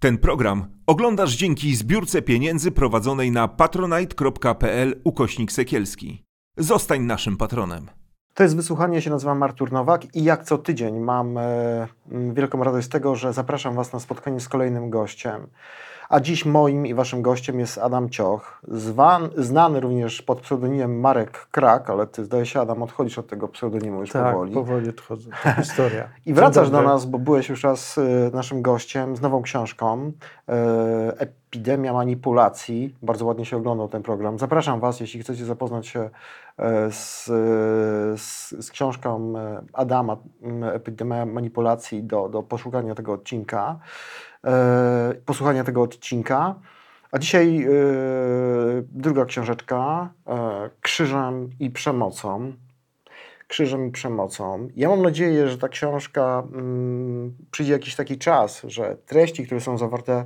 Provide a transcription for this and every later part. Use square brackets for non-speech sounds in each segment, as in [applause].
Ten program oglądasz dzięki zbiórce pieniędzy prowadzonej na patronite.pl ukośnik sekielski. Zostań naszym patronem. To jest wysłuchanie, ja się nazywam Artur Nowak i jak co tydzień mam e, wielką radość z tego, że zapraszam Was na spotkanie z kolejnym gościem. A dziś moim i waszym gościem jest Adam Cioch, zwan, znany również pod pseudonimem Marek Krak, ale ty zdaje się Adam odchodzisz od tego pseudonimu już tak, powoli. powoli odchodzę. To historia. [laughs] I wracasz do nas, bo byłeś już raz y, naszym gościem z nową książką y, Epidemia manipulacji. Bardzo ładnie się oglądał ten program. Zapraszam was, jeśli chcecie zapoznać się y, z, z, z książką Adama Epidemia manipulacji do, do poszukania tego odcinka. E, posłuchania tego odcinka. A dzisiaj e, druga książeczka e, Krzyżem i przemocą. Krzyżem i przemocą. Ja mam nadzieję, że ta książka mm, przyjdzie jakiś taki czas, że treści, które są zawarte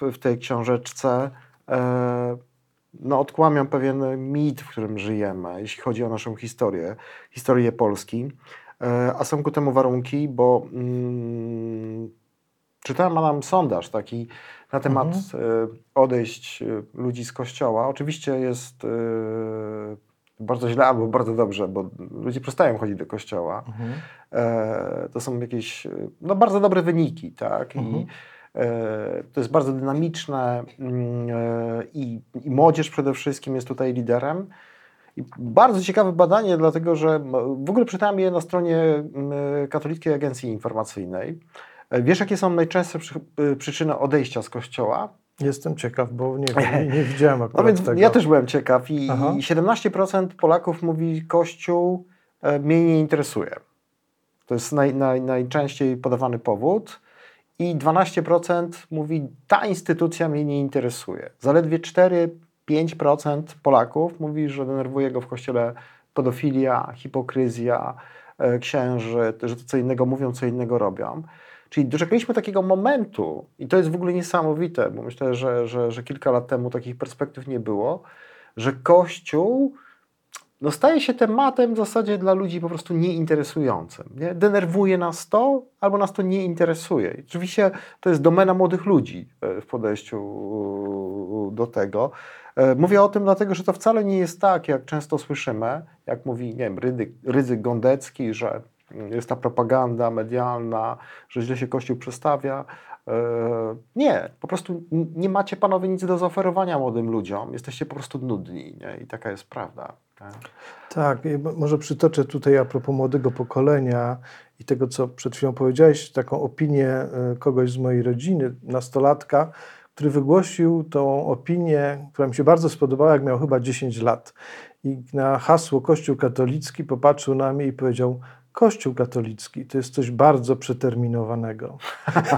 w, tej książeczce, no, odkłamią pewien mit, w którym żyjemy, jeśli chodzi o naszą historię, historię Polski. A są ku temu warunki, bo mm, Czytałem Adam sondaż taki na temat mhm. E, odejść e, ludzi z kościoła. Oczywiście jest e, bardzo źle albo bardzo dobrze, bo ludzie przestają chodzić do kościoła. Mhm. To są jakieś no, bardzo dobre wyniki, tak? Mhm. I to jest bardzo dynamiczne mm, i, i młodzież przede wszystkim jest tutaj liderem. I bardzo ciekawe badanie, dlatego że w ogóle czytałem je na stronie Katolickiej Agencji Informacyjnej. E, wiesz, jakie są najczęstsze e, przyczyny odejścia z kościoła? Jestem ciekaw, bo nie, [laughs] nie, nie widziałem akurat no więc tego. Ja też byłem ciekaw i Aha. 17% Polaków mówi, Kościół e, mnie nie interesuje. To jest naj, naj, najczęściej podawany powód. I 12% mówi, ta instytucja mnie nie interesuje. Zaledwie 4-5% Polaków mówi, że denerwuje go w kościele pedofilia, hipokryzja, księży, że to co innego mówią, co innego robią. Czyli doczekaliśmy takiego momentu, i to jest w ogóle niesamowite, bo myślę, że, że, że kilka lat temu takich perspektyw nie było, że Kościół no staje się tematem w zasadzie dla ludzi po prostu nieinteresującym. Nie? Denerwuje nas to, albo nas to nie interesuje. Oczywiście to jest domena młodych ludzi e, w podejściu do tego. E, mówię o tym dlatego, że to wcale nie jest tak, jak często słyszymy, jak mówi nie wiem, Rydzyk Gondecki, że jest ta propaganda medialna, że źle się Kościół przedstawia. E, nie, po prostu nie macie panowie nic do zaoferowania młodym ludziom, jesteście po prostu nudni nie? i taka jest prawda. Tak? tak, może przytoczę tutaj a propos młodego pokolenia i tego, co przed chwilą powiedziałeś, taką opinię e, kogoś z mojej rodziny, nastolatka, który wygłosił tą opinię, która mi się bardzo spodobała, jak miał chyba 10 lat. I na hasło Kościół katolicki popatrzył na mnie i powiedział: Kościół katolicki to jest coś bardzo przeterminowanego.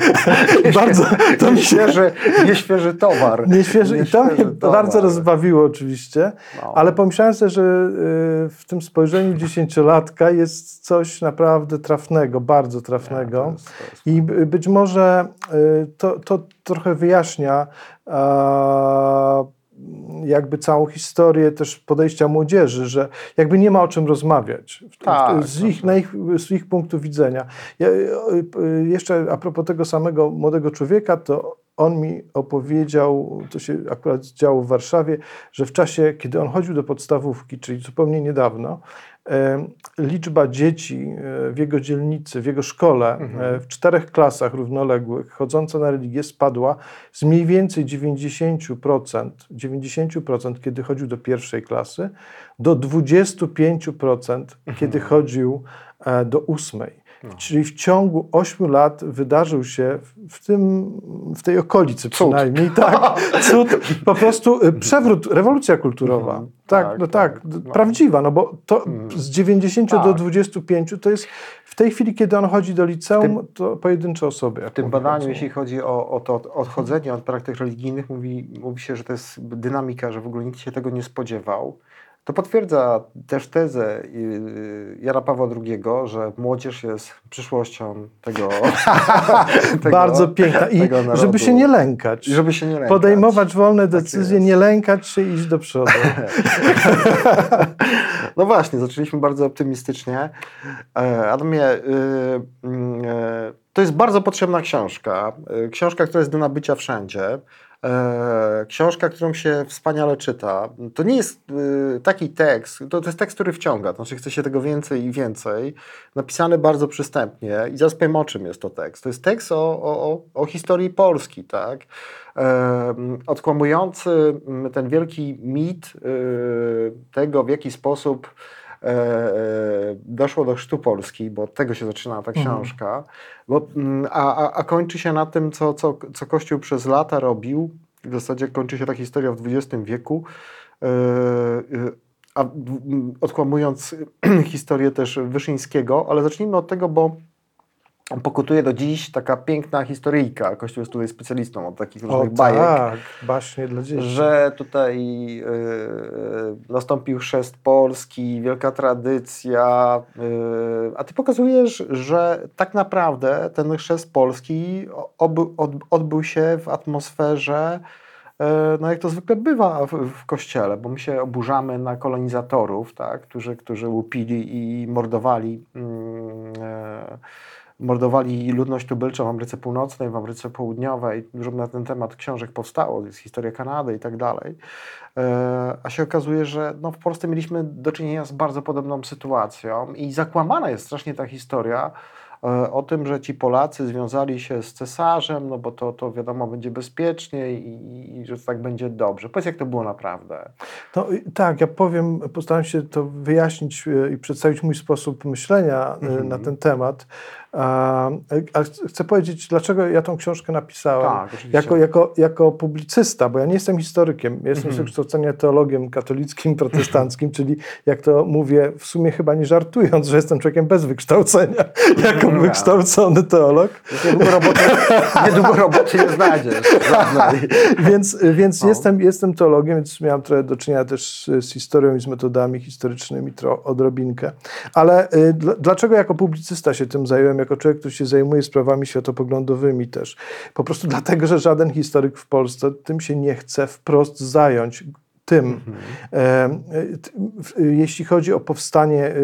[laughs] bardzo, to mi świeży, nieświeży towar. Nieświeży, I to mnie towar. bardzo rozbawiło oczywiście, no. ale pomyślałem sobie, że y, w tym spojrzeniu dziesięciolatka jest coś naprawdę trafnego, bardzo trafnego. Ja, to jest, to jest I być może y, to, to trochę wyjaśnia jakby całą historię też podejścia młodzieży, że jakby nie ma o czym rozmawiać tak, z, ich, ich, z ich punktu widzenia. Ja, jeszcze a propos tego samego młodego człowieka, to on mi opowiedział, to się akurat działo w Warszawie, że w czasie, kiedy on chodził do podstawówki, czyli zupełnie niedawno, liczba dzieci e, w jego dzielnicy, w jego szkole, e, mhm. w czterech klasach równoległych chodząca na religię spadła z mniej więcej 90%, 90% kiedy chodził do pierwszej klasy, do 25% mhm. kiedy chodził e, do ósmej. No. Czyli w ciągu 8 lat wydarzył się w, tym, w tej okolicy przynajmniej, cud. tak, [laughs] cud, po prostu y, przewrót, rewolucja kulturowa. Mhm. Tak, tak, no tak, tak no. prawdziwa, no bo to mhm. z 90 tak. do 25 to jest w tej chwili, kiedy on chodzi do liceum, tym, to pojedyncze osoby. W tym badaniu, jeśli chodzi o, o to odchodzenie od praktyk religijnych, mówi, mówi się, że to jest dynamika, że w ogóle nikt się tego nie spodziewał To potwierdza też tezę y, Jana Pawła II, że młodzież jest przyszłością tego. [laughs] tego Bardzo piękna. I żeby się nie lękać. I żeby się nie lękać. Podejmować wolne tak decyzje, tak nie lękać się iść do przodu. [laughs] no właśnie, zaczęliśmy bardzo optymistycznie. E, Adamie, y, mm, e, to jest bardzo potrzebna książka. E, książka, która jest do nabycia wszędzie. E, książka, którą się wspaniale czyta. To nie jest e, taki tekst, to, to jest tekst, który wciąga, to znaczy chce się tego więcej i więcej. Napisany bardzo przystępnie i zaraz powiem o czym jest to tekst. To jest tekst o, o, o historii Polski, tak? E, odkłamujący ten wielki mit tego, w jaki sposób doszło do chrztu Polski, bo od tego się zaczyna ta mhm. książka, bo, mm, a, a, a kończy się na tym, co, co, co Kościół przez lata robił. W zasadzie kończy się ta historia w XX wieku. E, e, a odkłamując [clears throat] historię też Wyszyńskiego, ale zacznijmy od tego, bo pokutuje do dziś taka piękna historyjka. Kościół jest tutaj specjalistą od takich różnych o, bajek. tak, właśnie dla dzieci. Że tutaj yy, nastąpił chrzest Polski, wielka tradycja, yy, a ty pokazujesz, że tak naprawdę ten chrzest Polski oby, od, odbył się w atmosferze no jak to zwykle bywa w, w, kościele, bo my się oburzamy na kolonizatorów, tak, którzy, którzy łupili i mordowali yy, mordowali ludność tubylczą w Ameryce Północnej, w Ameryce Południowej. Dużo na ten temat książek powstało, jest historia Kanady i tak dalej. E, a się okazuje, że no, w Polsce mieliśmy do czynienia z bardzo podobną sytuacją i zakłamana jest strasznie ta historia, o tym, że ci Polacy związali się z cesarzem, no bo to, to wiadomo, będzie bezpiecznie i, i że tak będzie dobrze. Powiedz, jak to było naprawdę. No, tak, ja powiem, postaram się to wyjaśnić e, i przedstawić mój sposób myślenia mm -hmm. na ten temat. A chcę powiedzieć, dlaczego ja tą książkę napisałem. Tak, jako, jako, jako publicysta, bo ja nie jestem historykiem, ja jestem z wykształcenia teologiem katolickim, protestanckim, [laughs] czyli jak to mówię, w sumie chyba nie żartując, że jestem człowiekiem bez wykształcenia, [laughs] jako no. wykształcony teolog. Niedługo roboty, niedługo roboty nie znajdziesz. [laughs] więc więc no. jestem, jestem teologiem, więc miałem trochę do czynienia też z historią i z metodami historycznymi, tro, odrobinkę. Ale y, dlaczego jako publicysta się tym zająłem? jako człowiek, który się zajmuje sprawami światopoglądowymi też. Po prostu dlatego, że żaden historyk w Polsce tym się nie chce wprost zająć tym, mhm. e, jeśli chodzi o powstanie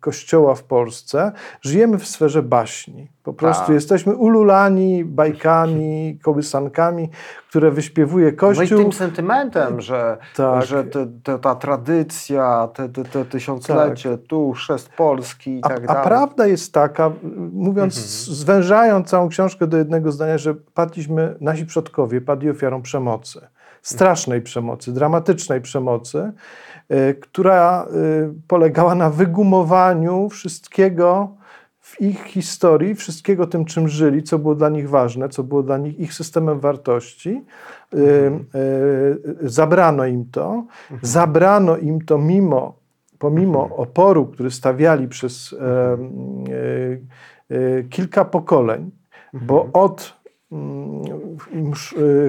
kościoła w Polsce, żyjemy w sferze baśni. Po prostu tak. jesteśmy ululani bajkami, kołysankami, które wyśpiewuje Kościół. No i tym sentymentem, że, tak. że te, te, ta tradycja, te, te, tysiąclecie, tak. tu chrzest Polski i a, tak dalej. A prawda jest taka, mówiąc, mhm. zwężając całą książkę do jednego zdania, że padliśmy, nasi przodkowie padli ofiarą przemocy strasznej przemocy, dramatycznej przemocy, y, która y, polegała na wygumowaniu wszystkiego w ich historii, wszystkiego tym, czym żyli, co było dla nich ważne, co było dla nich ich systemem wartości. Mhm. Zabrano im to. Mhm. Zabrano im to mimo, pomimo mhm. oporu, który stawiali przez kilka pokoleń, bo od Mm, y,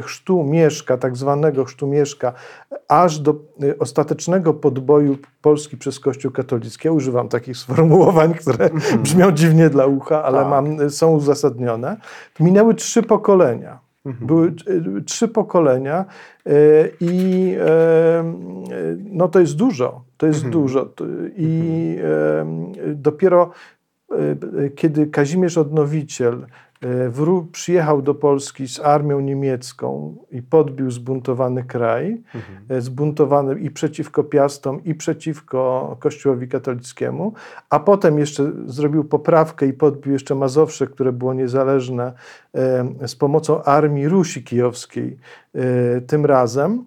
chrztu Mieszka, tak zwanego chrztu Mieszka, aż do y, ostatecznego podboju Polski przez Kościół katolicki. Ja używam takich [laughs] sformułowań, które mhm. brzmią dziwnie dla ucha, ale tak. mam, y, są uzasadnione. Minęły trzy pokolenia. Mhm. Były trzy pokolenia i no to jest dużo, to jest mhm. dużo. I dopiero kiedy Kazimierz Odnowiciel przyjechał do Polski z armią niemiecką i podbił zbuntowany kraj, mhm. E, zbuntowany i przeciwko Piastom, i przeciwko Kościołowi katolickiemu, a potem jeszcze zrobił poprawkę i podbił jeszcze Mazowsze, które było niezależne e, z pomocą armii Rusi Kijowskiej tym razem.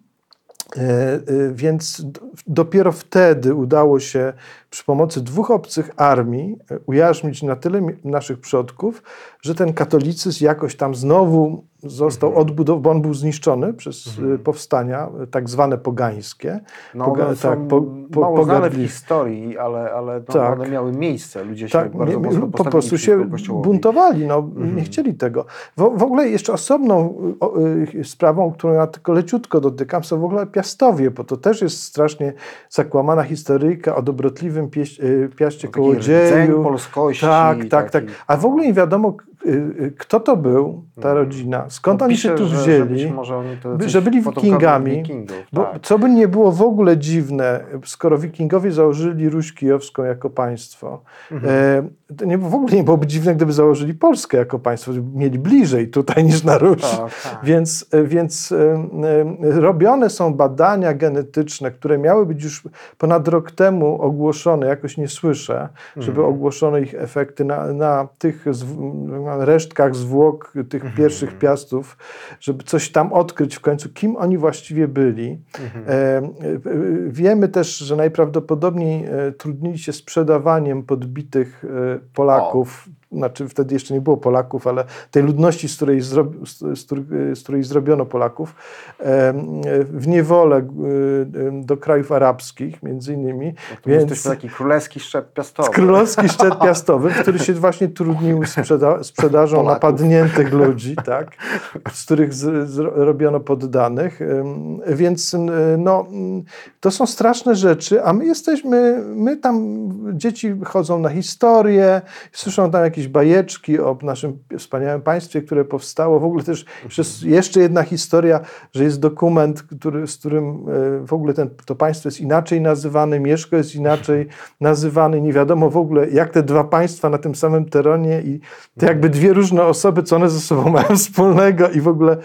E, e, więc dopiero wtedy udało się przy pomocy dwóch obcych armii e, ujarzmić na tyle naszych przodków, że ten katolicyzm jakoś tam znowu został Mhm. odbudowany, bo on był zniszczony przez Mhm. y, powstania, y, tak zwane pogańskie. No, Poga- one są tak, po- po- mało znane w historii, ale, ale no, Tak. one miały miejsce. Ludzie się Tak, bardzo nie- mocno po prostu się buntowali, no, Mhm. nie chcieli tego. W, w ogóle jeszcze osobną o, y, sprawą, którą ja tylko leciutko dotykam, są w ogóle piastowie, bo to też jest strasznie zakłamana historyjka o dobrotliwym pieś, piaście rdzeń kołodzieju. polskości. Tak, tak, tak. A w ogóle nie wiadomo, kto to był, ta Mhm. rodzina, skąd No, oni pisze, się tu że- Że wzięli. coś że byli wikingami, Wikingów, Bo tak. co by nie było w ogóle dziwne, skoro wikingowie założyli Ruś Kijowską jako państwo, Mhm. Nie, w ogóle nie byłoby dziwne, gdyby założyli Polskę jako państwo, żeby mieli bliżej tutaj niż na Ruś. Tak, tak. Więc, e, więc e, e, robione są badania genetyczne, które miały być już ponad rok temu ogłoszone, jakoś nie słyszę, żeby Mhm. ogłoszono ich efekty na, na tych na resztkach zwłok tych Mhm. pierwszych piastów, żeby coś tam odkryć w końcu, kim oni właściwie byli. Mhm. Wiemy też, że najprawdopodobniej trudnili się sprzedawaniem podbitych Polaków. Znaczy wtedy jeszcze nie było Polaków, ale tej ludności, z której, zro, z, której- zrobiono Polaków, w niewolę e, do krajów arabskich, między innymi. To Więc jesteśmy taki królewski szczep piastowy. królewski [laughs] szczyt piastowy, który się właśnie trudnił sprzeda sprzedażą Polaków. napadniętych ludzi, tak, z których z, z, robiono poddanych. Więc no, to są straszne rzeczy, a my jesteśmy, my tam, dzieci chodzą na historię, słyszą tam jakieś bajeczki o naszym wspaniałym państwie, które powstało. W ogóle też jeszcze jedna historia, że jest dokument, który, z którym y, w ogóle ten, to państwo jest inaczej nazywane, Mieszko jest inaczej [laughs] nazywany, nie wiadomo w ogóle, jak te dwa państwa na tym samym terenie i to jakby dwie różne osoby, co one ze sobą [laughs] mają wspólnego i w ogóle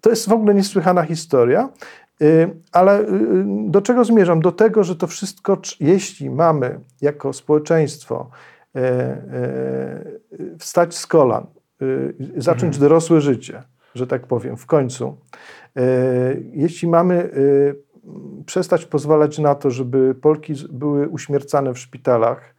to jest w ogóle niesłychana historia. Y, Ale y, do czego zmierzam? Do tego, że to wszystko, jeśli mamy jako społeczeństwo e, e, wstać z kolan, y, zacząć dorosłe życie, że tak powiem, w końcu, e, jeśli mamy przestać pozwalać na to, żeby Polki były uśmiercane w szpitalach e,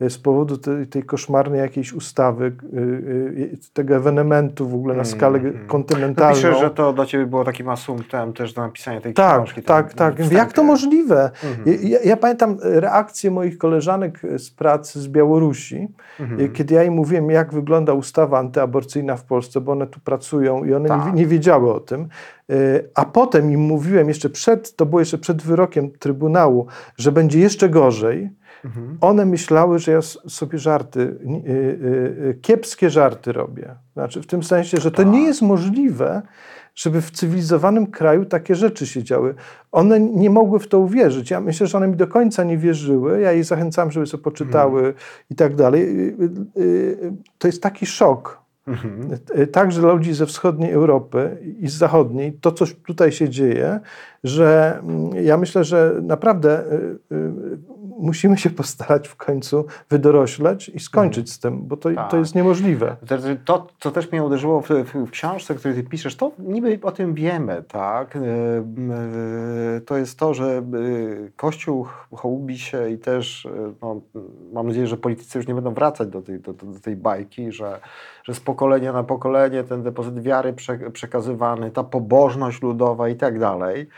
z powodu tej, tej koszmarnej jakiejś ustawy, y, y, tego ewenementu w ogóle na skalę Mhm. To kontynentalną. piszę, że to dla ciebie było takim asumptem też do napisania tej Tak, książki. tam tak, tak. Jak to możliwe? Mhm. Ja, ja pamiętam reakcję moich koleżanek z pracy z Białorusi, Mhm. kiedy ja im mówiłem, jak wygląda ustawa antyaborcyjna w Polsce, bo one tu pracują i one nie, Tak. nie wiedziały o tym. Y, A potem im mówiłem jeszcze przed, to było jeszcze przed wyrokiem Trybunału, że będzie jeszcze gorzej. Mhm. One myślały, że ja sobie żarty, y, y, y, kiepskie żarty robię. Znaczy w tym sensie, że to Tak. nie jest możliwe, żeby w cywilizowanym kraju takie rzeczy się działy. One nie mogły w to uwierzyć. Ja myślę, że one mi do końca nie wierzyły. Ja je zachęcam, żeby sobie poczytały Mhm. i tak dalej. To jest taki szok. Mhm. Także dla ludzi ze wschodniej Europy i z zachodniej, to co tutaj się dzieje, że mm, ja myślę, że naprawdę musimy się postarać w końcu wydorośleć i skończyć z tym, bo to, to Tak. jest niemożliwe. To, to, co też mnie uderzyło w, w, w książce, której ty piszesz, to niby o tym wiemy, tak? Yy, yy, To jest to, że yy, Kościół hołubi się i też, no, mam nadzieję, że politycy już nie będą wracać do tej, do, do tej bajki, że, że z pokolenia na pokolenie ten depozyt wiary prze, przekazywany, ta pobożność ludowa i tak dalej.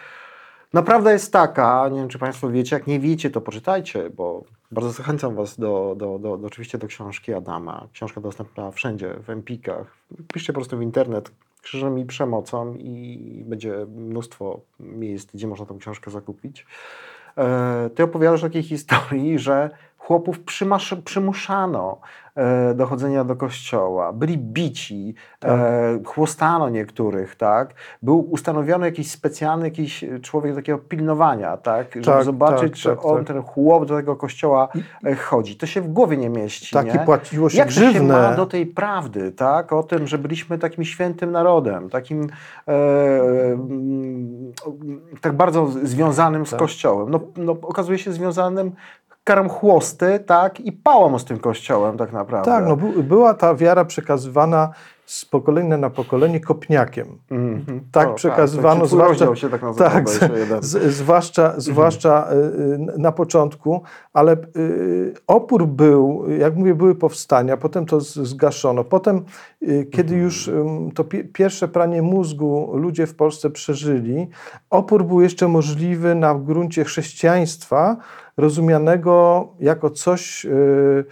Naprawdę jest taka, nie wiem czy Państwo wiecie, jak nie wiecie, to poczytajcie, bo bardzo zachęcam Was do, do, do, do oczywiście do książki Adama. Książka dostępna wszędzie, w Empikach. Piszcie po prostu w internet krzyżem i przemocą i będzie mnóstwo miejsc, gdzie można tą książkę zakupić. E, Ty opowiadasz o takiej historii, że chłopów przymasz, przymuszano e, do chodzenia do kościoła, byli bici, e, chłostano niektórych, tak? Był ustanowiony jakiś specjalny jakiś człowiek do takiego pilnowania, tak? Żeby Tak, zobaczyć, tak, czy tak, on, tak. ten chłop do tego kościoła e, chodzi. To się w głowie nie mieści, Tak, nie? i płaciło się Jak to się ma do tej prawdy, tak? O tym, że byliśmy takim świętym narodem, takim e, tak bardzo związanym z Tak. Kościołem. No, no, okazuje się związanym karam chłosty, tak, i pałam z tym kościołem tak naprawdę. Tak, no bu- była ta wiara przekazywana z pokolenia na pokolenie kopniakiem. Mhm. Tak O, przekazywano, tak, zwłaszcza, się tak nazywa. tak, z, zwłaszcza, zwłaszcza y, na początku, ale y, opór był, jak mówię, były powstania, potem to zgaszono. Potem, y, kiedy już ym, to pi- pierwsze pranie mózgu ludzie w Polsce przeżyli, opór był jeszcze możliwy na gruncie chrześcijaństwa, rozumianego jako coś y,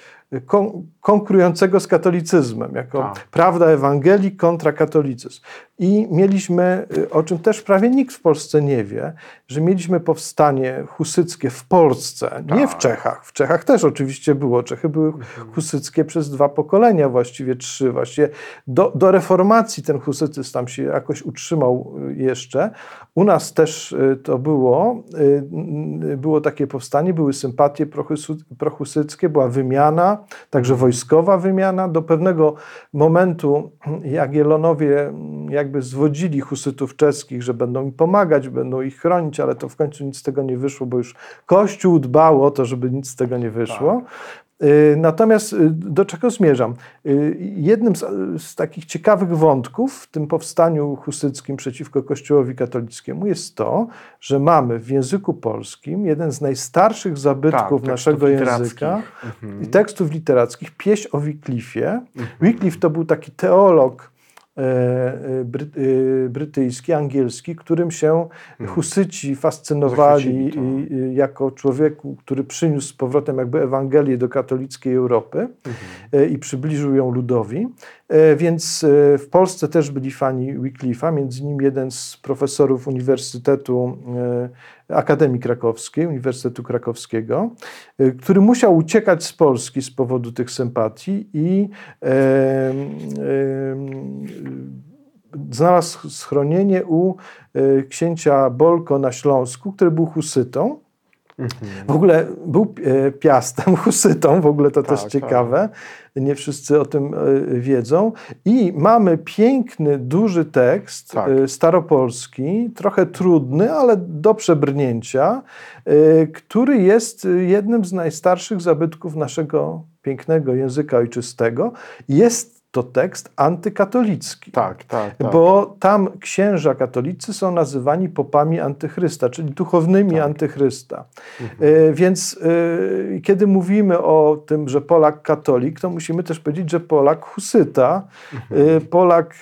konkurującego z katolicyzmem, jako Tak. prawda Ewangelii kontra katolicyzm. I mieliśmy, y, o czym też prawie nikt w Polsce nie wie, że mieliśmy powstanie husyckie w Polsce, nie w Tak. Czechach. W Czechach też oczywiście było. Czechy były husyckie przez dwa pokolenia, właściwie trzy. Właściwie do, do reformacji ten husytyzm tam się jakoś utrzymał y, jeszcze. U nas też y, to było. Było takie powstanie, były sympatie prohusyckie, była wymiana, także wojskowa wymiana. Do pewnego momentu Jagiellonowie jakby zwodzili husytów czeskich, że będą im pomagać, będą ich chronić, ale to w końcu nic z tego nie wyszło, bo już Kościół dbał o to, żeby nic z tego nie wyszło. Y, Natomiast y, do czego zmierzam? Y, Jednym z, z takich ciekawych wątków w tym powstaniu husyckim przeciwko Kościołowi katolickiemu jest to, że mamy w języku polskim jeden z najstarszych zabytków Tak, naszego języka Mhm. i tekstów literackich, pieśń o Wycliffie. Wycliffe to był taki teolog bry, e, brytyjski, angielski, którym się husyci fascynowali Zachwycili, tak. jako człowieku, który przyniósł z powrotem jakby Ewangelię do katolickiej Europy e, i przybliżył ją ludowi. E, Więc e, w Polsce też byli fani Wycliffe'a, między innymi jeden z profesorów Uniwersytetu e, Akademii Krakowskiej, Uniwersytetu Krakowskiego, e, który musiał uciekać z Polski z powodu tych sympatii i e, e, znalazł schronienie u e, księcia Bolko na Śląsku, który był husytą. W ogóle był e, piastem, husytą, [laughs] w ogóle to Tak, też tak. ciekawe. Nie wszyscy o tym e, wiedzą. I mamy piękny, duży tekst, Tak. e, staropolski, trochę trudny, ale do przebrnięcia, który jest jednym z najstarszych zabytków naszego pięknego języka ojczystego. Jest to tekst antykatolicki. Tak, tak, tak. Bo tam księża katolicy są nazywani popami antychrysta, czyli duchownymi Tak. antychrysta. Mhm. E, Więc e, kiedy mówimy o tym, że Polak katolik, to musimy też powiedzieć, że Polak husyta. Mhm. E, Polak,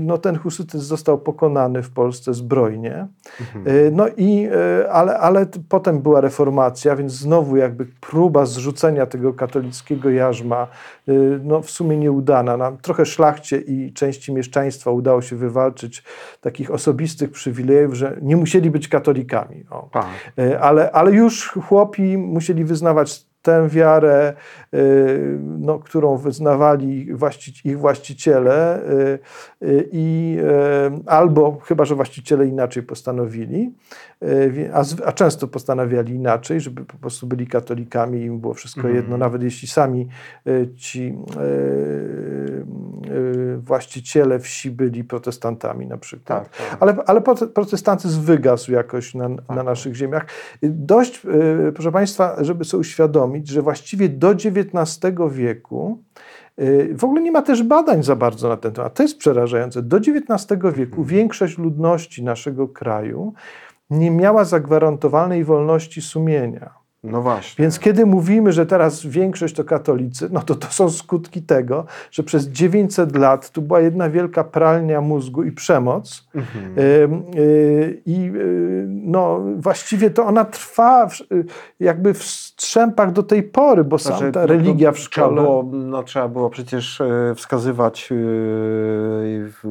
no ten husytyzm został pokonany w Polsce zbrojnie. Mhm. No i, ale, ale potem była reformacja, więc znowu jakby próba zrzucenia tego katolickiego jarzma, no w sumie nieudana. Nam trochę szlachcie i części mieszczaństwa udało się wywalczyć takich osobistych przywilejów, że nie musieli być katolikami. Tak. E, Ale, ale już chłopi musieli wyznawać tę wiarę, e, no, którą wyznawali ich właściciele e, i albo, chyba że właściciele inaczej postanowili, a, z- a często postanawiali inaczej, żeby po prostu byli katolikami i im było wszystko Mhm. jedno, nawet jeśli sami e, ci e, właściciele wsi byli protestantami na przykład. Tak, tak. Ale, ale prote- protestantyzm wygasł jakoś na, na naszych ziemiach. Dość, y, proszę Państwa, żeby sobie uświadomić, że właściwie do XIX wieku y, w ogóle nie ma też badań za bardzo na ten temat. To jest przerażające. Do XIX wieku większość ludności naszego kraju nie miała zagwarantowanej wolności sumienia. No właśnie. Więc kiedy mówimy, że teraz większość to katolicy, no to to są skutki tego, że przez 900 lat tu była jedna wielka pralnia mózgu i przemoc. Mhm. Y, I y, no, właściwie to ona trwa w, y, jakby w strzępach do tej pory, bo sam Znaczy, ta no religia w Trzeba szkole. było, no, trzeba było przecież e, wskazywać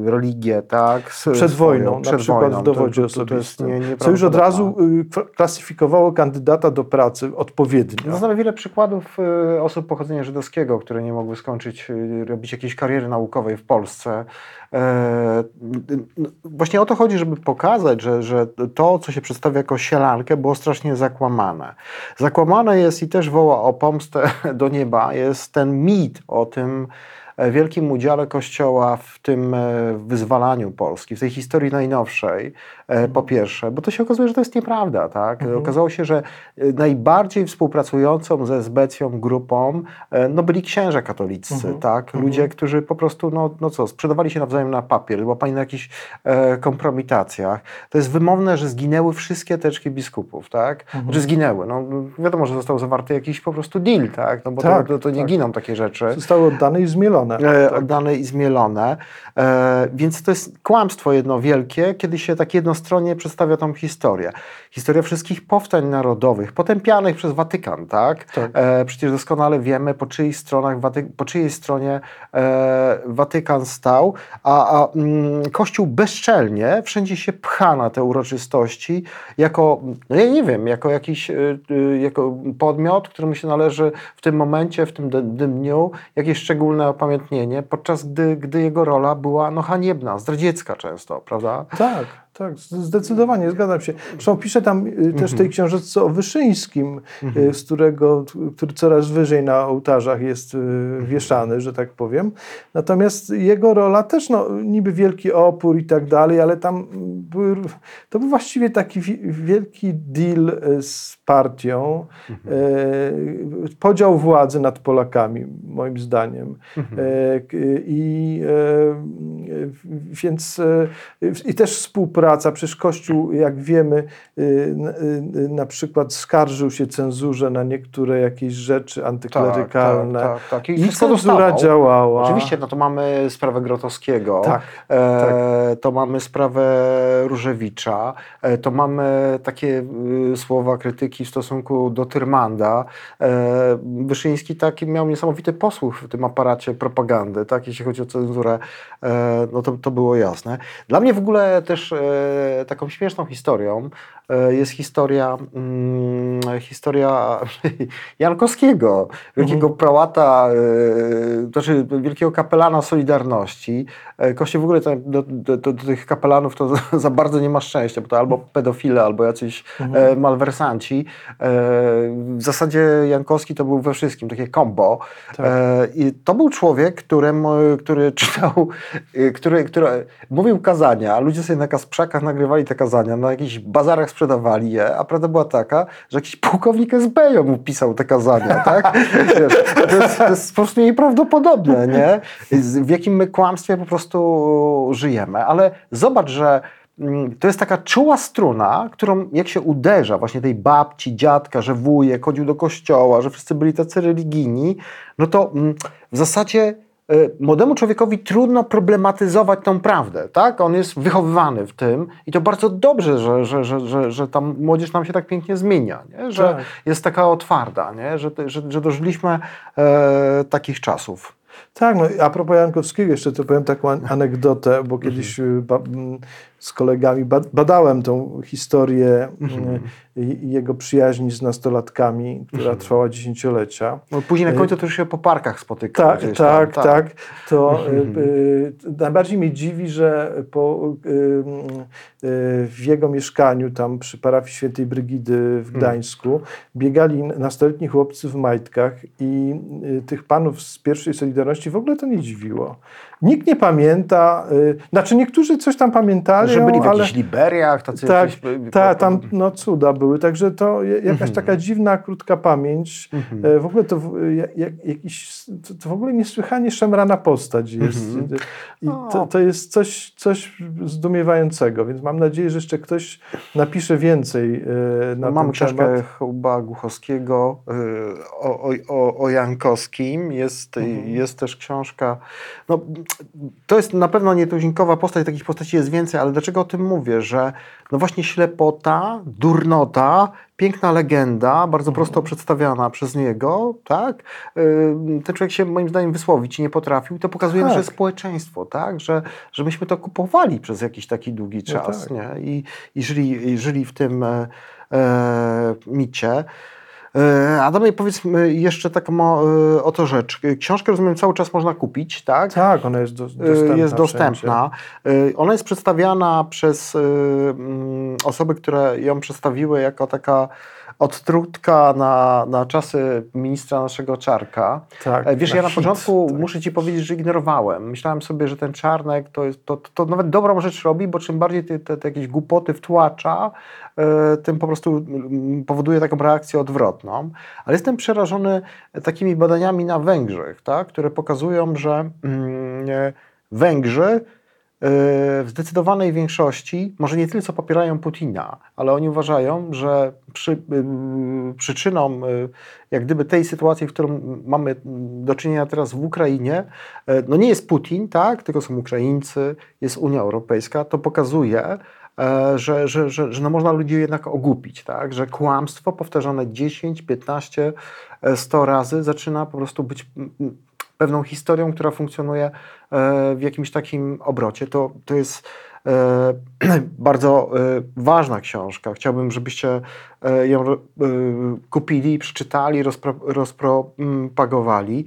religię, tak? s- Przed wojną, na przed przykład wojną. w dowodzie To- to- nie- co już od razu y, klasyfikowało kandydata do pracy odpowiednio. No, znamy wiele przykładów e, osób pochodzenia żydowskiego, które nie mogły skończyć, e, robić jakiejś kariery naukowej w Polsce. E, Właśnie o to chodzi, żeby pokazać, że, że to, co się przedstawia jako sielankę, było strasznie zakłamane. Zakłamane jest i też woła o pomstę [laughs] do nieba, jest ten mit o tym e, wielkim udziale Kościoła w tym e, wyzwalaniu Polski, w tej historii najnowszej, po pierwsze, bo to się okazuje, że to jest nieprawda. Tak? Okazało się, że e, najbardziej współpracującą ze Zbecją grupą e, no, byli księża katolicy, tak? ludzie, którzy po prostu, no, no co, sprzedawali się nawzajem na papier, łapani na jakichś e, kompromitacjach. To jest wymowne, że zginęły wszystkie teczki biskupów, tak? Że zginęły. No, wiadomo, że został zawarty jakiś po prostu deal, tak? No bo Tak, to, to, nie tak. giną takie rzeczy Zostały oddane i zmielone. e, oddane i zmielone. E, więc to jest kłamstwo jedno wielkie, kiedy się tak jednostronnie przedstawia tą historię. Historia wszystkich powstań narodowych, potępianych przez Watykan, tak? Tak. E, przecież doskonale wiemy, po czyjej, stronach Waty- po czyjej stronie e, Watykan stał, a, a mm, Kościół bezczelnie wszędzie się pcha na te uroczystości jako, no ja nie wiem, jako jakiś y, y, jako podmiot, któremu się należy w tym momencie, w tym dniu jakieś szczególne opamiętnienie, podczas gdy, gdy jego rola była no, haniebna, zdradziecka często, prawda? Tak, tak, zdecydowanie, zgadzam się. Zresztą pisze tam y, też w tej książeczce o Wyszyńskim, y, z którego, który coraz wyżej na ołtarzach jest y, wieszany, że tak powiem. Natomiast jego rola też, no, niby wielki opór i tak dalej, ale tam były, to był właściwie taki wi- wielki deal z partią, podział władzy nad Polakami, moim zdaniem. E, I e, więc e, i też współpraca, przecież Kościół, jak wiemy, e, n- e, na przykład skarżył się cenzurze na niektóre jakieś rzeczy antyklerykalne. Tak, tak, tak. I I wszystko cenzura dostawał. działała. Oczywiście, no to mamy sprawę Grotowskiego, Tak, e, to mamy sprawę Różewicza, e, to mamy takie y, słowa krytyki w stosunku do Tyrmanda. E, Wyszyński taki miał niesamowity posłuch w tym aparacie propagandy, tak, jeśli chodzi o cenzurę, e, no to, to było jasne. Dla mnie w ogóle też e, taką śmieszną historią e, jest historia, mm, historia [laughs] Jankowskiego, wielkiego prałata, e, znaczy wielkiego kapelana Solidarności. E, Kościół w ogóle do, do, do, do tych kapelanów to [laughs] za, bardzo nie ma szczęścia, bo to albo pedofile, albo jacyś e, malwersanci. E, w zasadzie Jankowski to był we wszystkim, takie combo. Tak. E, I to był człowiek, którym, e, który czytał, e, który, który mówił kazania, a ludzie sobie na kasprzakach nagrywali te kazania, na jakichś bazarach sprzedawali je, a prawda była taka, że jakiś pułkownik SB mu pisał te kazania, tak? [laughs] Wiesz, to, jest, to jest po prostu nieprawdopodobne, nie? W jakim my kłamstwie po prostu żyjemy. Ale zobacz, że mm, to jest taka czuła struna, którą jak się uderza właśnie tej babci, dziadka, że wujek chodził do kościoła, że wszyscy byli tacy religijni, no to mm, w zasadzie młodemu człowiekowi trudno problematyzować tą prawdę, tak? On jest wychowywany w tym i to bardzo dobrze, że, że, że, że, że ta młodzież nam się tak pięknie zmienia, nie? że Tak. jest taka otwarta, nie? Że, że, że dożyliśmy e, takich czasów. Tak, no a propos Jankowskiego jeszcze to powiem taką an- anegdotę, bo kiedyś y, z kolegami ba, badałem tą historię i- i jego przyjaźni z nastolatkami, która trwała dziesięciolecia. No, później na końcu to już się po parkach spotyka. Tak, gdzieś tam, tak, tak. To y, y, najbardziej mnie dziwi, że po, y, y, w jego mieszkaniu tam przy parafii świętej Brygidy w Gdańsku biegali nastoletni chłopcy w majtkach i tych panów z pierwszej Solidarności w ogóle to nie dziwiło. Nikt nie pamięta, y, znaczy niektórzy coś tam pamiętali, Że byli w ale... jakichś Liberiach, tacy Tak, jakieś, y, tak, tam no, cuda były, także to jakaś taka dziwna, krótka pamięć. E, W ogóle to, jak, jakiś, to, to w ogóle niesłychanie szemrana postać jest. I to, to jest coś, coś zdumiewającego, więc mam nadzieję, że jeszcze ktoś napisze więcej e, na Mamy ten książkę temat. Chuba Głuchowskiego y, o, o, o, o Jankowskim. Jest, Mhm. jest też książka. No, to jest na pewno nietuzinkowa postać, takich postaci jest więcej, ale dlaczego o tym mówię? Że no właśnie ślepota, durnota, piękna legenda, Mhm. bardzo prosto przedstawiana przez niego, tak? Ten człowiek się moim zdaniem wysłowić nie potrafił i to pokazuje Tak. nasze społeczeństwo, tak? Że, że myśmy to kupowali przez jakiś taki długi No czas, tak. nie? I, i, żyli, i żyli w tym e, e, micie. E, Adamie, powiedz jeszcze taką o, e, oto rzecz. Książkę, rozumiem, cały czas można kupić, tak? Tak, ona jest do, E, dostępna. jest dostępna. Ona jest przedstawiana przez osoby, które ją przedstawiły jako taka odtrutka na, na czasy ministra naszego Czarka. Tak, E, Wiesz, na ja na hit, początku tak. muszę ci powiedzieć, że ignorowałem. Myślałem sobie, że ten Czarnek to, jest, to, to nawet dobrą rzecz robi, bo czym bardziej te, te, te jakieś głupoty wtłacza, e, tym po prostu mm, powoduje taką reakcję odwrotną. Ale jestem przerażony takimi badaniami na Węgrzech, tak, które pokazują, że e, Węgrzy w zdecydowanej większości może nie tyle co popierają Putina, ale oni uważają, że przy, y, przyczyną y, jak gdyby tej sytuacji, w którą mamy do czynienia teraz w Ukrainie, e, no nie jest Putin, tak, tylko są Ukraińcy, jest Unia Europejska, to pokazuje, e, że, że, że, że no można ludzi jednak ogłupić, tak? że kłamstwo powtarzane 10, 15, e, 100 razy zaczyna po prostu być pewną historią, która funkcjonuje e, w jakimś takim obrocie. To, to jest e, [clears throat] bardzo e, ważna książka. Chciałbym, żebyście ją kupili, przeczytali, rozpro, rozpropagowali.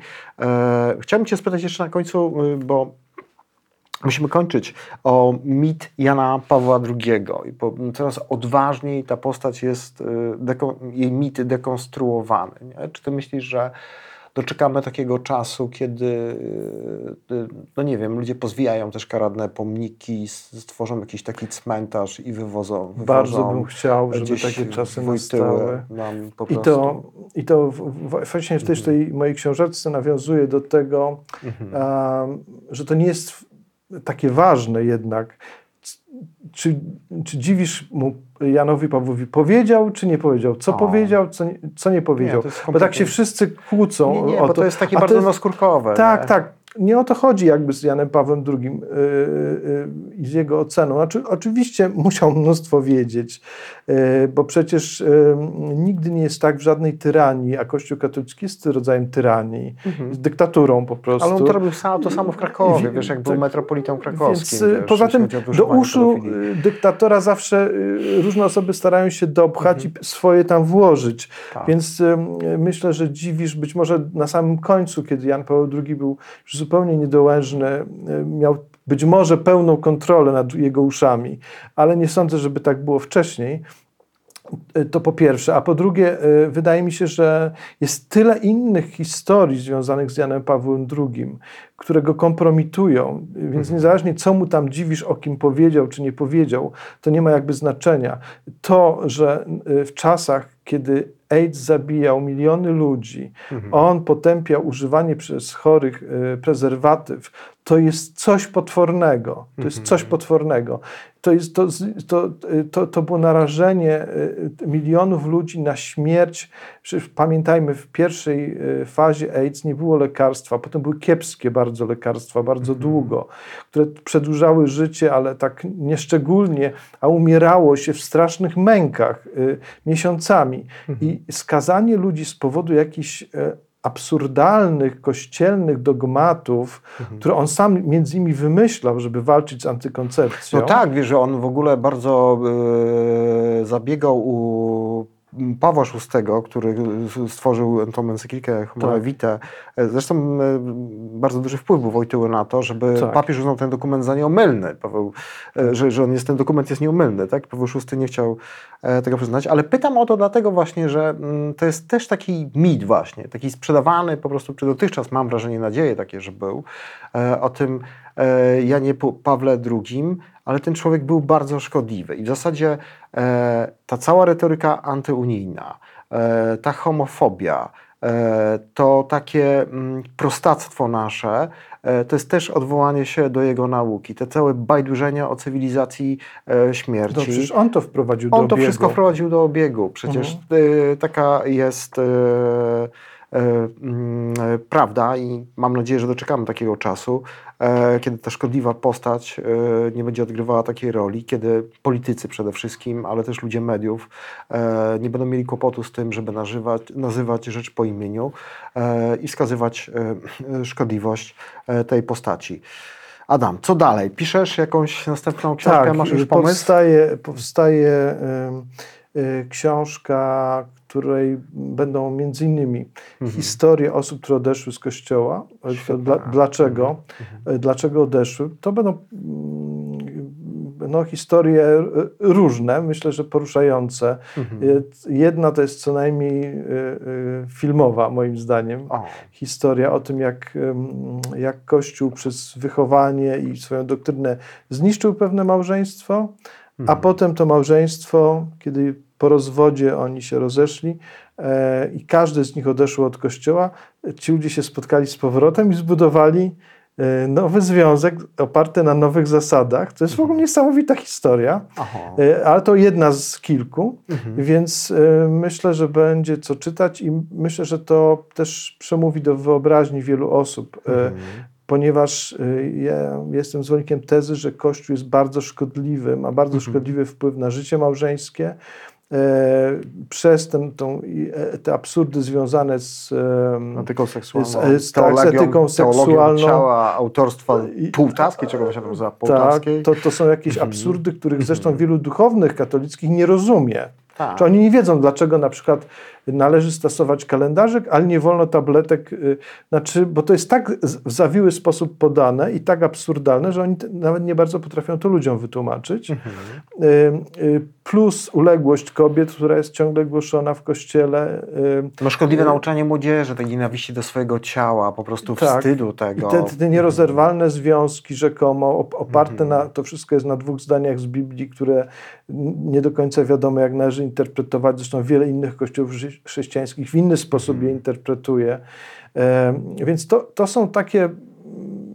Chciałbym Cię spytać jeszcze na końcu, bo Musimy kończyć o mit Jana Pawła II. Coraz odważniej ta postać jest, jej mity dekonstruowany. Nie? Czy ty myślisz, że doczekamy takiego czasu, kiedy, y, y, no nie wiem, ludzie pozwijają też karadne pomniki, stworzą jakiś taki cmentarz i wywożą, wywożą Bardzo bym chciał, żeby takie czasy nastały. nam po I prostu. to, I to w, właśnie w też tej mojej książeczce nawiązuje do tego, Mhm. em, że to nie jest takie ważne jednak. Czy, czy dziwisz mu Janowi Pawłowi? Powiedział, czy nie powiedział? Co O. powiedział, co nie, co nie powiedział? to jest Bo tak się wszyscy kłócą Nie, nie, o bo to jest takie A bardzo jest- naskórkowe. Tak, nie? tak. Nie o to chodzi jakby z Janem Pawłem II yy, yy, i z jego oceną. Znaczy, oczywiście musiał mnóstwo wiedzieć, yy, bo przecież yy, nigdy nie jest tak w żadnej tyranii, a Kościół katolicki jest rodzajem tyranii, Mhm. z dyktaturą po prostu. Ale on to robił sam, to samo w Krakowie, Wi- wiesz, jak był tak. metropolitą krakowskim. Więc y, wiesz, poza tym do uszu y, dyktatora zawsze y, różne osoby starają się dopchać Mhm. i swoje tam włożyć. Tak. Więc y, myślę, że dziwisz być może na samym końcu, kiedy Jan Paweł II był już zupełnie niedołężny, y, miał być może pełną kontrolę nad jego uszami, ale nie sądzę, żeby tak było wcześniej. Y, To po pierwsze. A po drugie, y, wydaje mi się, że jest tyle innych historii związanych z Janem Pawłem II, które go kompromitują, więc niezależnie co mu tam dziwisz, o kim powiedział czy nie powiedział, to nie ma jakby znaczenia. To, że y, w czasach, kiedy AIDS zabijał miliony ludzi, on potępiał używanie przez chorych prezerwatyw, to jest coś potwornego. To jest coś potwornego. To, jest, to, to, to, to było narażenie y, milionów ludzi na śmierć. Przecież pamiętajmy, w pierwszej y, fazie AIDS nie było lekarstwa, potem były kiepskie bardzo lekarstwa, bardzo długo, które przedłużały życie, ale tak nieszczególnie, a umierało się w strasznych mękach y, miesiącami. I skazanie ludzi z powodu jakichś absurdalnych, kościelnych dogmatów, które on sam między innymi wymyślał, żeby walczyć z antykoncepcją. No tak, wiesz, że on w ogóle bardzo e, zabiegał u Pawła VI, który stworzył tą encyklikę Humana Tak. Vitae. Zresztą e, bardzo duży wpływ był Wojtyły na to, żeby Tak. papież uznał ten dokument za nieomylny. Paweł, e, że, że on jest, ten dokument jest nieomylny, tak? Paweł VI nie chciał e, tego przyznać, ale pytam o to dlatego właśnie, że mm, to jest też taki mit właśnie, taki sprzedawany po prostu, czy dotychczas mam wrażenie, nadzieję takie, że był, o tym Janie Pu- Pawle II, ale ten człowiek był bardzo szkodliwy i w zasadzie e, ta cała retoryka antyunijna, e, ta homofobia, e, to takie mm, prostactwo nasze, e, to jest też odwołanie się do jego nauki. Te całe bajdurzenia o cywilizacji e, No, śmierci. przecież on to wprowadził do On to obiegu. wszystko wprowadził do obiegu. Przecież e, taka jest e, e, e, prawda i mam nadzieję, że doczekamy takiego czasu, e, kiedy ta szkodliwa postać e, nie będzie odgrywała takiej roli, kiedy politycy przede wszystkim, ale też ludzie mediów e, nie będą mieli kłopotu z tym, żeby nazywać, nazywać rzecz po imieniu e, i wskazywać e, szkodliwość e, tej postaci. Adam, co dalej? Piszesz jakąś następną książkę? Tak, Masz już pomysł? powstaje, powstaje y, książka, której będą między innymi Mhm. historie osób, które odeszły z kościoła. Dla, dlaczego? Mhm. y, Dlaczego odeszły? To będą, mm, no, historie różne, myślę, że poruszające. Mhm. Jedna to jest co najmniej filmowa, moim zdaniem. O. Historia o tym, jak, jak Kościół przez wychowanie i swoją doktrynę zniszczył pewne małżeństwo, mhm. a potem to małżeństwo, kiedy po rozwodzie oni się rozeszli e, i każdy z nich odeszł od kościoła, ci ludzie się spotkali z powrotem i zbudowali e, nowy związek oparty na nowych zasadach. To jest w ogóle niesamowita historia, e, ale to jedna z kilku, mhm. więc myślę, że będzie co czytać i myślę, że to też przemówi do wyobraźni wielu osób. Mhm ponieważ ja jestem zwolennikiem tezy, że Kościół jest bardzo szkodliwy, ma bardzo mhm. szkodliwy wpływ na życie małżeńskie, przez ten, tą, e, te absurdy związane z etyką seksualną, z, z, tak, z etyką seksualną. ciała, autorstwa półtaskiej, czego się nazywa półtaskiej. Tak, to, to są jakieś mhm. absurdy, których zresztą wielu duchownych katolickich nie rozumie. Tak. Czy oni nie wiedzą, dlaczego na przykład należy stosować kalendarzyk, ale nie wolno tabletek, y, znaczy, bo to jest tak w zawiły sposób podane i tak absurdalne, że oni nawet nie bardzo potrafią to ludziom wytłumaczyć. Mhm. Y, y, plus uległość kobiet, która jest ciągle głoszona w kościele. No szkodliwe nauczanie młodzieży, tej nienawiści do swojego ciała, po prostu tak. wstydu tego. I te, te nierozerwalne związki rzekomo oparte mhm. na, to wszystko jest na dwóch zdaniach z Biblii, które nie do końca wiadomo jak należy interpretować. Zresztą wiele innych kościołów chrześcijańskich w inny sposób je mhm. interpretuje. Więc to, to są takie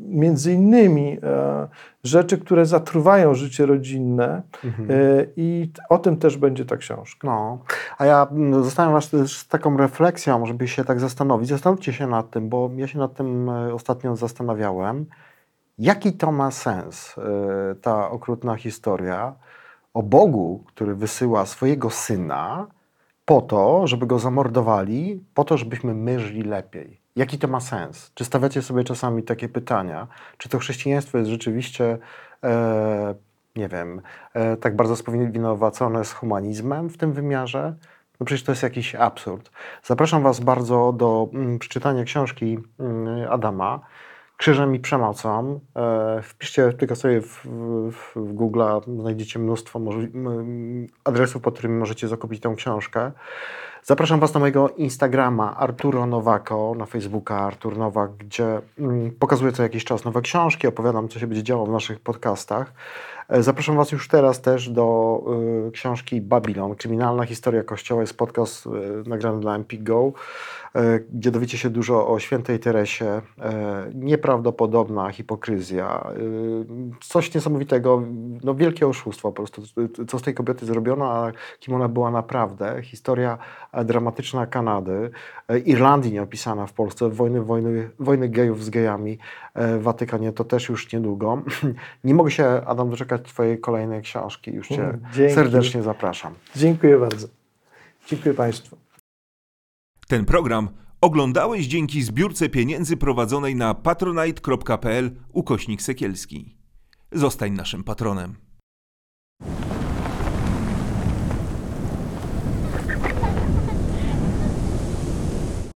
między innymi e, rzeczy, które zatruwają życie rodzinne mhm. E, i o tym też będzie ta książka. No, a ja mm, zostawiam Was też z taką refleksją, żeby się tak zastanowić. Zastanówcie się nad tym, bo ja się nad tym e, ostatnio zastanawiałem. Jaki to ma sens, ta okrutna historia o Bogu, który wysyła swojego syna, po to, żeby go zamordowali, po to, żebyśmy my żyli lepiej. Jaki to ma sens? Czy stawiacie sobie czasami takie pytania? Czy to chrześcijaństwo jest rzeczywiście, e, nie wiem, e, tak bardzo spowinowacone z humanizmem w tym wymiarze? No przecież to jest jakiś absurd. Zapraszam Was bardzo do mm, przeczytania książki mm, Adama krzyżem i przemocą. E, wpiszcie tylko sobie w, w, w Google, znajdziecie mnóstwo adresów, pod którymi możecie zakupić tę książkę. Zapraszam Was na mojego Instagrama Arturo Nowako, na Facebooka Artur Nowak, gdzie mm, pokazuję co jakiś czas nowe książki, opowiadam, co się będzie działo w naszych podcastach. E, zapraszam Was już teraz też do y, książki Babylon, Kryminalna historia Kościoła. Jest podcast y, nagrany dla MP Go. E, gdzie dowiecie się dużo o świętej Teresie. E, nieprawdopodobna hipokryzja, e, coś niesamowitego, no wielkie oszustwo po prostu, co z tej kobiety zrobiono, a kim ona była naprawdę. Historia dramatyczna Kanady, Irlandii nieopisana w Polsce, wojny, wojny, wojny gejów z gejami w Watykanie, to też już niedługo. [clears throat] Nie mogę się, Adam, doczekać Twojej kolejnej książki. Już Cię [laughs] Dzięki. serdecznie zapraszam. Dziękuję bardzo. Dziękuję Państwu. Ten program oglądałeś dzięki zbiórce pieniędzy prowadzonej na patronite.pl ukośnik sekielski. Zostań naszym patronem.